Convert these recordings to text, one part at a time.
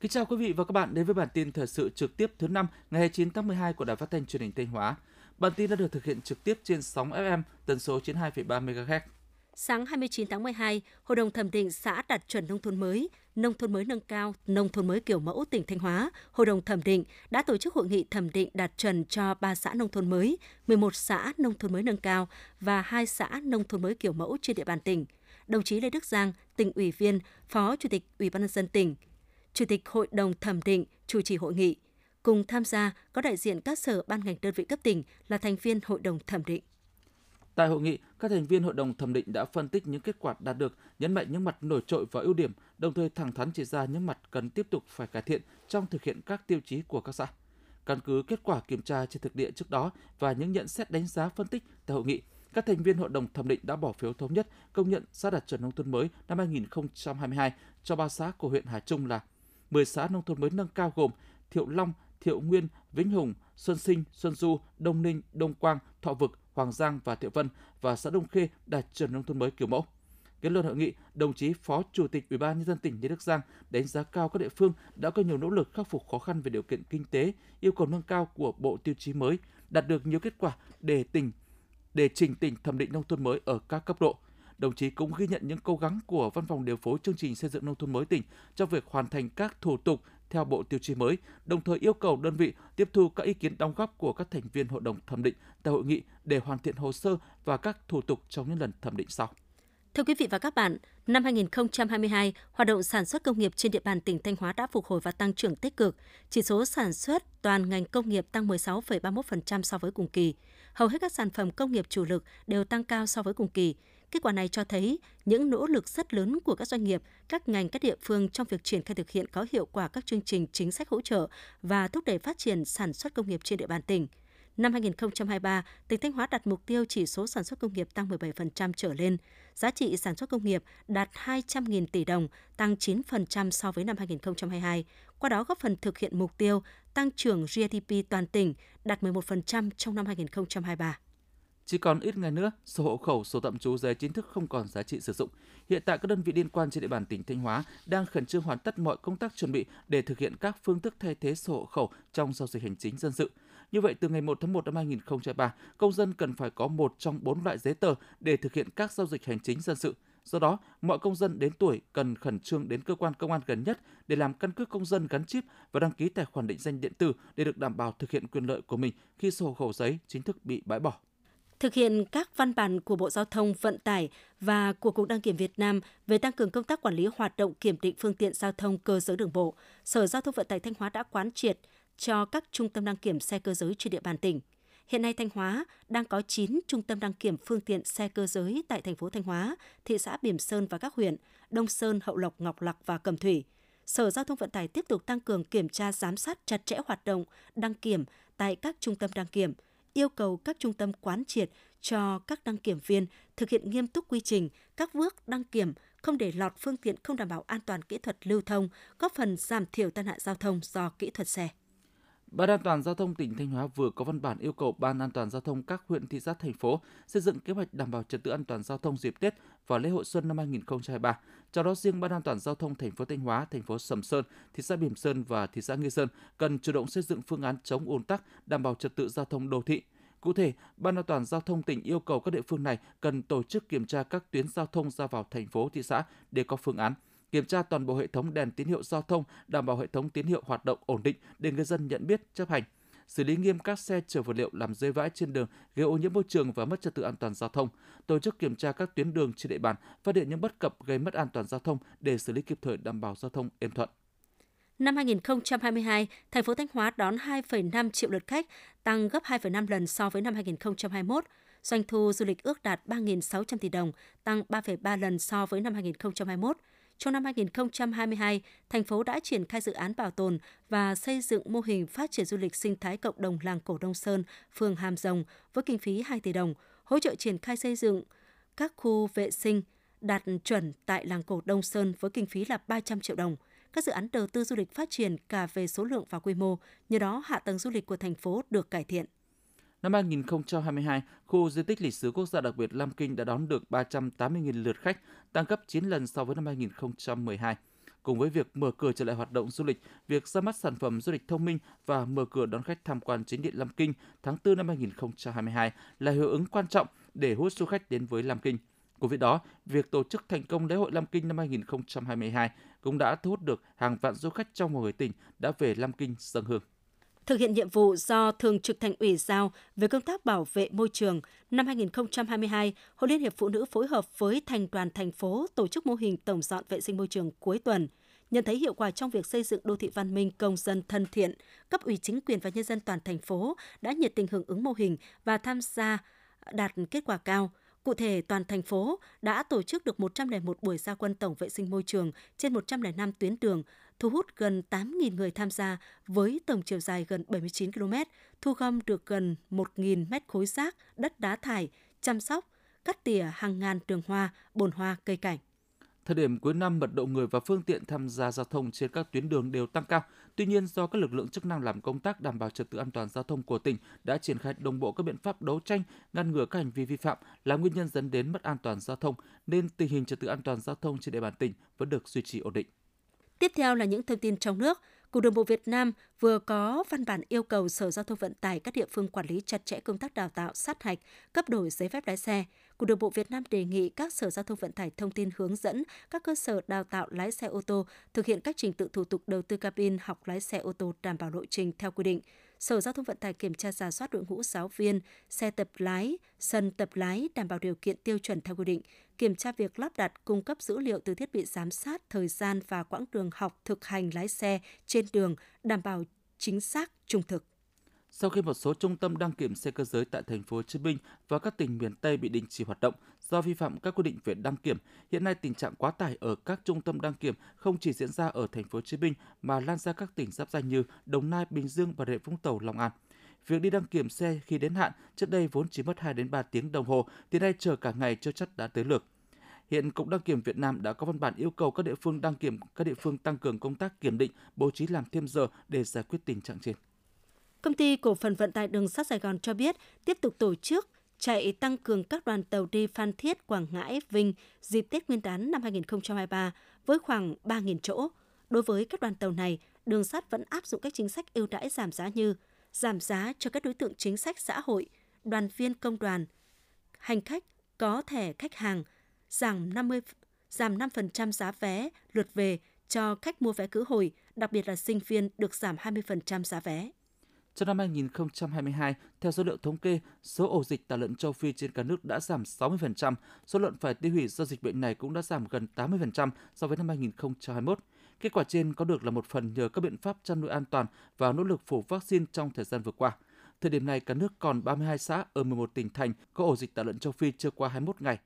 Kính chào quý vị và các bạn đến với bản tin thời sự trực tiếp thứ năm ngày 29 tháng 12 của Đài Phát thanh Truyền hình Thanh Hóa. Bản tin đã được thực hiện trực tiếp trên sóng FM tần số 92,3 MHz. Sáng 29 tháng 12, Hội đồng thẩm định xã đạt chuẩn nông thôn mới, nông thôn mới nâng cao, nông thôn mới kiểu mẫu tỉnh Thanh Hóa, Hội đồng thẩm định đã tổ chức hội nghị thẩm định đạt chuẩn cho 3 xã nông thôn mới, 11 xã nông thôn mới nâng cao và 2 xã nông thôn mới kiểu mẫu trên địa bàn tỉnh. Đồng chí Lê Đức Giang, tỉnh ủy viên, Phó Chủ tịch Ủy ban nhân dân tỉnh, Chủ tịch Hội đồng thẩm định chủ trì hội nghị. Cùng tham gia có đại diện các sở ban ngành đơn vị cấp tỉnh là thành viên Hội đồng thẩm định. Tại hội nghị, các thành viên hội đồng thẩm định đã phân tích những kết quả đạt được, nhấn mạnh những mặt nổi trội và ưu điểm, đồng thời thẳng thắn chỉ ra những mặt cần tiếp tục phải cải thiện trong thực hiện các tiêu chí của các xã. Căn cứ kết quả kiểm tra trên thực địa trước đó và những nhận xét đánh giá phân tích tại hội nghị, các thành viên hội đồng thẩm định đã bỏ phiếu thống nhất công nhận xã đạt chuẩn nông thôn mới năm 2022 cho ba xã của huyện Hà Trung là 10 xã nông thôn mới nâng cao gồm Thiệu Long, Thiệu Nguyên, Vĩnh Hùng, Xuân Sinh, Xuân Du, Đông Ninh, Đông Quang, Thọ Vực, Hoàng Giang và Thiệu Vân và xã Đông Khê đạt chuẩn nông thôn mới kiểu mẫu. Kết luận hội nghị, đồng chí Phó Chủ tịch Ủy ban nhân dân tỉnh Lê Đức Giang đánh giá cao các địa phương đã có nhiều nỗ lực khắc phục khó khăn về điều kiện kinh tế, yêu cầu nâng cao của bộ tiêu chí mới, đạt được nhiều kết quả để tỉnh để trình tỉnh thẩm định nông thôn mới ở các cấp độ. Đồng chí cũng ghi nhận những cố gắng của Văn phòng điều phối chương trình xây dựng nông thôn mới tỉnh trong việc hoàn thành các thủ tục theo bộ tiêu chí mới, đồng thời yêu cầu đơn vị tiếp thu các ý kiến đóng góp của các thành viên hội đồng thẩm định tại hội nghị để hoàn thiện hồ sơ và các thủ tục trong những lần thẩm định sau. Thưa quý vị và các bạn, năm 2022, hoạt động sản xuất công nghiệp trên địa bàn tỉnh Thanh Hóa đã phục hồi và tăng trưởng tích cực. Chỉ số sản xuất toàn ngành công nghiệp tăng 16,31% so với cùng kỳ. Hầu hết các sản phẩm công nghiệp chủ lực đều tăng cao so với cùng kỳ. Kết quả này cho thấy những nỗ lực rất lớn của các doanh nghiệp, các ngành, các địa phương trong việc triển khai thực hiện có hiệu quả các chương trình chính sách hỗ trợ và thúc đẩy phát triển sản xuất công nghiệp trên địa bàn tỉnh. Năm 2023, tỉnh Thanh Hóa đặt mục tiêu chỉ số sản xuất công nghiệp tăng 17% trở lên. Giá trị sản xuất công nghiệp đạt 200.000 tỷ đồng, tăng 9% so với năm 2022. Qua đó góp phần thực hiện mục tiêu tăng trưởng GDP toàn tỉnh đạt 11% trong năm 2023. Chỉ còn ít ngày nữa, sổ hộ khẩu, sổ tạm trú giấy chính thức không còn giá trị sử dụng. Hiện tại các đơn vị liên quan trên địa bàn tỉnh Thanh Hóa đang khẩn trương hoàn tất mọi công tác chuẩn bị để thực hiện các phương thức thay thế sổ hộ khẩu trong giao dịch hành chính dân sự. Như vậy, từ ngày 1 tháng 1 năm 2023, công dân cần phải có một trong bốn loại giấy tờ để thực hiện các giao dịch hành chính dân sự. Do đó, mọi công dân đến tuổi cần khẩn trương đến cơ quan công an gần nhất để làm căn cước công dân gắn chip và đăng ký tài khoản định danh điện tử để được đảm bảo thực hiện quyền lợi của mình khi sổ hộ khẩu giấy chính thức bị bãi bỏ thực hiện các văn bản của Bộ Giao thông Vận tải và của Cục Đăng kiểm Việt Nam về tăng cường công tác quản lý hoạt động kiểm định phương tiện giao thông cơ giới đường bộ, Sở Giao thông Vận tải Thanh Hóa đã quán triệt cho các trung tâm đăng kiểm xe cơ giới trên địa bàn tỉnh. Hiện nay Thanh Hóa đang có 9 trung tâm đăng kiểm phương tiện xe cơ giới tại thành phố Thanh Hóa, thị xã Bỉm Sơn và các huyện Đông Sơn, Hậu Lộc, Ngọc Lặc và Cẩm Thủy. Sở Giao thông Vận tải tiếp tục tăng cường kiểm tra giám sát chặt chẽ hoạt động đăng kiểm tại các trung tâm đăng kiểm – yêu cầu các trung tâm quán triệt cho các đăng kiểm viên thực hiện nghiêm túc quy trình, các bước đăng kiểm, không để lọt phương tiện không đảm bảo an toàn kỹ thuật lưu thông, góp phần giảm thiểu tai nạn giao thông do kỹ thuật xe. Ban an toàn giao thông tỉnh Thanh Hóa vừa có văn bản yêu cầu Ban an toàn giao thông các huyện thị xã thành phố xây dựng kế hoạch đảm bảo trật tự an toàn giao thông dịp Tết và lễ hội xuân năm 2023. Trong đó riêng Ban an toàn giao thông thành phố Thanh Hóa, thành phố Sầm Sơn, thị xã Bỉm Sơn và thị xã Nghi Sơn cần chủ động xây dựng phương án chống ùn tắc, đảm bảo trật tự giao thông đô thị. Cụ thể, Ban an toàn giao thông tỉnh yêu cầu các địa phương này cần tổ chức kiểm tra các tuyến giao thông ra vào thành phố thị xã để có phương án kiểm tra toàn bộ hệ thống đèn tín hiệu giao thông, đảm bảo hệ thống tín hiệu hoạt động ổn định để người dân nhận biết, chấp hành xử lý nghiêm các xe chở vật liệu làm rơi vãi trên đường gây ô nhiễm môi trường và mất trật tự an toàn giao thông, tổ chức kiểm tra các tuyến đường trên địa bàn, phát hiện những bất cập gây mất an toàn giao thông để xử lý kịp thời đảm bảo giao thông êm thuận. Năm 2022, thành phố Thanh Hóa đón 2,5 triệu lượt khách, tăng gấp 2,5 lần so với năm 2021. Doanh thu du lịch ước đạt 3.600 tỷ đồng, tăng 3,3 lần so với năm 2021. Trong năm 2022, thành phố đã triển khai dự án bảo tồn và xây dựng mô hình phát triển du lịch sinh thái cộng đồng làng cổ Đông Sơn, phường Hàm Rồng với kinh phí 2 tỷ đồng, hỗ trợ triển khai xây dựng các khu vệ sinh đạt chuẩn tại làng cổ Đông Sơn với kinh phí là 300 triệu đồng. Các dự án đầu tư du lịch phát triển cả về số lượng và quy mô, nhờ đó hạ tầng du lịch của thành phố được cải thiện. Năm 2022, khu di tích lịch sử quốc gia đặc biệt Lam Kinh đã đón được 380.000 lượt khách, tăng gấp 9 lần so với năm 2012. cùng với việc mở cửa trở lại hoạt động du lịch, việc ra mắt sản phẩm du lịch thông minh và mở cửa đón khách tham quan chính điện Lam Kinh tháng 4 năm 2022 là hiệu ứng quan trọng để hút du khách đến với Lam Kinh. Cùng với đó, việc tổ chức thành công lễ hội Lam Kinh năm 2022 cũng đã thu hút được hàng vạn du khách trong và ngoài tỉnh đã về Lam Kinh dâng hương. Thực hiện nhiệm vụ do Thường trực Thành ủy giao về công tác bảo vệ môi trường, năm 2022, Hội Liên hiệp Phụ nữ phối hợp với thành đoàn thành phố tổ chức mô hình tổng dọn vệ sinh môi trường cuối tuần. Nhận thấy hiệu quả trong việc xây dựng đô thị văn minh công dân thân thiện, cấp ủy chính quyền và nhân dân toàn thành phố đã nhiệt tình hưởng ứng mô hình và tham gia đạt kết quả cao. Cụ thể, toàn thành phố đã tổ chức được 101 buổi gia quân tổng vệ sinh môi trường trên 105 tuyến đường, thu hút gần 8.000 người tham gia với tổng chiều dài gần 79 km, thu gom được gần 1.000 mét khối rác, đất đá thải, chăm sóc, cắt tỉa hàng ngàn đường hoa, bồn hoa, cây cảnh. Thời điểm cuối năm, mật độ người và phương tiện tham gia giao thông trên các tuyến đường đều tăng cao. Tuy nhiên, do các lực lượng chức năng làm công tác đảm bảo trật tự an toàn giao thông của tỉnh đã triển khai đồng bộ các biện pháp đấu tranh, ngăn ngừa các hành vi vi phạm là nguyên nhân dẫn đến mất an toàn giao thông, nên tình hình trật tự an toàn giao thông trên địa bàn tỉnh vẫn được duy trì ổn định. Tiếp theo là những thông tin trong nước. Cục Đường bộ Việt Nam vừa có văn bản yêu cầu Sở Giao thông Vận tải các địa phương quản lý chặt chẽ công tác đào tạo, sát hạch, cấp đổi giấy phép lái xe. Cục Đường bộ Việt Nam đề nghị các Sở Giao thông Vận tải thông tin hướng dẫn các cơ sở đào tạo lái xe ô tô thực hiện các trình tự thủ tục đầu tư cabin học lái xe ô tô đảm bảo lộ trình theo quy định. Sở Giao thông Vận tải kiểm tra giả soát đội ngũ giáo viên, xe tập lái, sân tập lái đảm bảo điều kiện tiêu chuẩn theo quy định, kiểm tra việc lắp đặt cung cấp dữ liệu từ thiết bị giám sát thời gian và quãng đường học thực hành lái xe trên đường đảm bảo chính xác, trung thực. Sau khi một số trung tâm đăng kiểm xe cơ giới tại thành phố Hồ Chí Minh và các tỉnh miền Tây bị đình chỉ hoạt động do vi phạm các quy định về đăng kiểm, hiện nay tình trạng quá tải ở các trung tâm đăng kiểm không chỉ diễn ra ở thành phố Hồ Chí Minh mà lan ra các tỉnh giáp danh như Đồng Nai, Bình Dương, và Rịa Vũng Tàu, Long An. Việc đi đăng kiểm xe khi đến hạn trước đây vốn chỉ mất 2 đến 3 tiếng đồng hồ thì nay chờ cả ngày cho chắc đã tới lượt. Hiện Cục Đăng kiểm Việt Nam đã có văn bản yêu cầu các địa phương đăng kiểm, các địa phương tăng cường công tác kiểm định, bố trí làm thêm giờ để giải quyết tình trạng trên. Công ty cổ phần vận tải đường sắt Sài Gòn cho biết tiếp tục tổ chức chạy tăng cường các đoàn tàu đi Phan Thiết, Quảng Ngãi, Vinh dịp Tết Nguyên đán năm 2023 với khoảng 3.000 chỗ. Đối với các đoàn tàu này, đường sắt vẫn áp dụng các chính sách ưu đãi giảm giá như giảm giá cho các đối tượng chính sách xã hội, đoàn viên công đoàn, hành khách có thẻ khách hàng, giảm 50 giảm 5% giá vé lượt về cho khách mua vé khứ hồi, đặc biệt là sinh viên được giảm 20% giá vé. Trong năm 2022, theo số liệu thống kê, số ổ dịch tả lợn châu Phi trên cả nước đã giảm 60%, số lợn phải tiêu hủy do dịch bệnh này cũng đã giảm gần 80% so với năm 2021. Kết quả trên có được là một phần nhờ các biện pháp chăn nuôi an toàn và nỗ lực phủ vaccine trong thời gian vừa qua. Thời điểm này, cả nước còn 32 xã ở 11 tỉnh thành có ổ dịch tả lợn châu Phi chưa qua 21 ngày.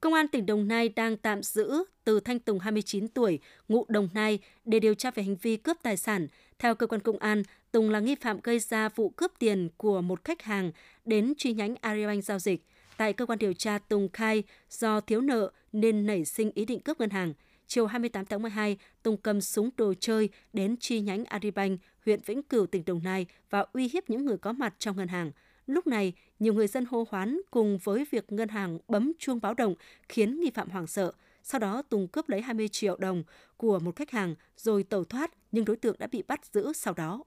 Công an tỉnh Đồng Nai đang tạm giữ từ Thanh Tùng 29 tuổi, ngụ Đồng Nai để điều tra về hành vi cướp tài sản. Theo cơ quan công an, Tùng là nghi phạm gây ra vụ cướp tiền của một khách hàng đến chi nhánh Agribank giao dịch. Tại cơ quan điều tra, Tùng khai do thiếu nợ nên nảy sinh ý định cướp ngân hàng. Chiều 28 tháng 12, Tùng cầm súng đồ chơi đến chi nhánh Agribank, huyện Vĩnh Cửu, tỉnh Đồng Nai và uy hiếp những người có mặt trong ngân hàng. Lúc này, nhiều người dân hô hoán cùng với việc ngân hàng bấm chuông báo động khiến nghi phạm hoảng sợ. Sau đó Tùng cướp lấy 20 triệu đồng của một khách hàng rồi tẩu thoát nhưng đối tượng đã bị bắt giữ sau đó.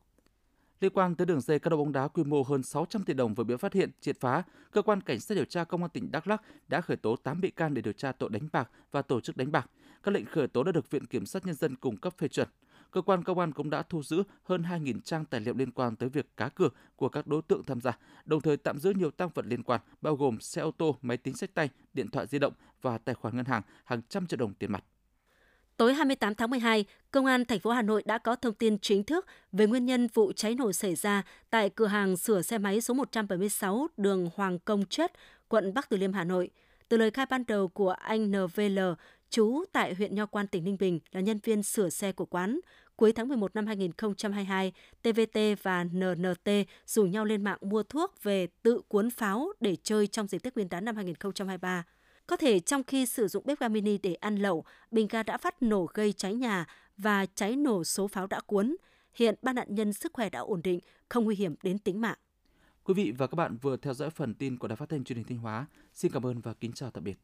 Liên quan tới đường dây cá độ bóng đá quy mô hơn 600 tỷ đồng vừa bị phát hiện, triệt phá, cơ quan cảnh sát điều tra công an tỉnh Đắk Lắk đã khởi tố 8 bị can để điều tra tội đánh bạc và tổ chức đánh bạc. Các lệnh khởi tố đã được Viện Kiểm sát Nhân dân cung cấp phê chuẩn. Cơ quan công an cũng đã thu giữ hơn 2.000 trang tài liệu liên quan tới việc cá cược của các đối tượng tham gia, đồng thời tạm giữ nhiều tăng vật liên quan, bao gồm xe ô tô, máy tính sách tay, điện thoại di động và tài khoản ngân hàng hàng trăm triệu đồng tiền mặt. Tối 28 tháng 12, Công an thành phố Hà Nội đã có thông tin chính thức về nguyên nhân vụ cháy nổ xảy ra tại cửa hàng sửa xe máy số 176 đường Hoàng Công Chất, quận Bắc Từ Liêm, Hà Nội. Từ lời khai ban đầu của anh NVL, chú tại huyện Nho Quan, tỉnh Ninh Bình, là nhân viên sửa xe của quán. Cuối tháng 11 năm 2022, TVT và NNT rủ nhau lên mạng mua thuốc về tự cuốn pháo để chơi trong dịp Tết Nguyên đán năm 2023. Có thể trong khi sử dụng bếp ga mini để ăn lẩu, bình ga đã phát nổ gây cháy nhà và cháy nổ số pháo đã cuốn. Hiện ba nạn nhân sức khỏe đã ổn định, không nguy hiểm đến tính mạng. Quý vị và các bạn vừa theo dõi phần tin của Đài Phát thanh Truyền hình Thanh Hóa. Xin cảm ơn và kính chào tạm biệt.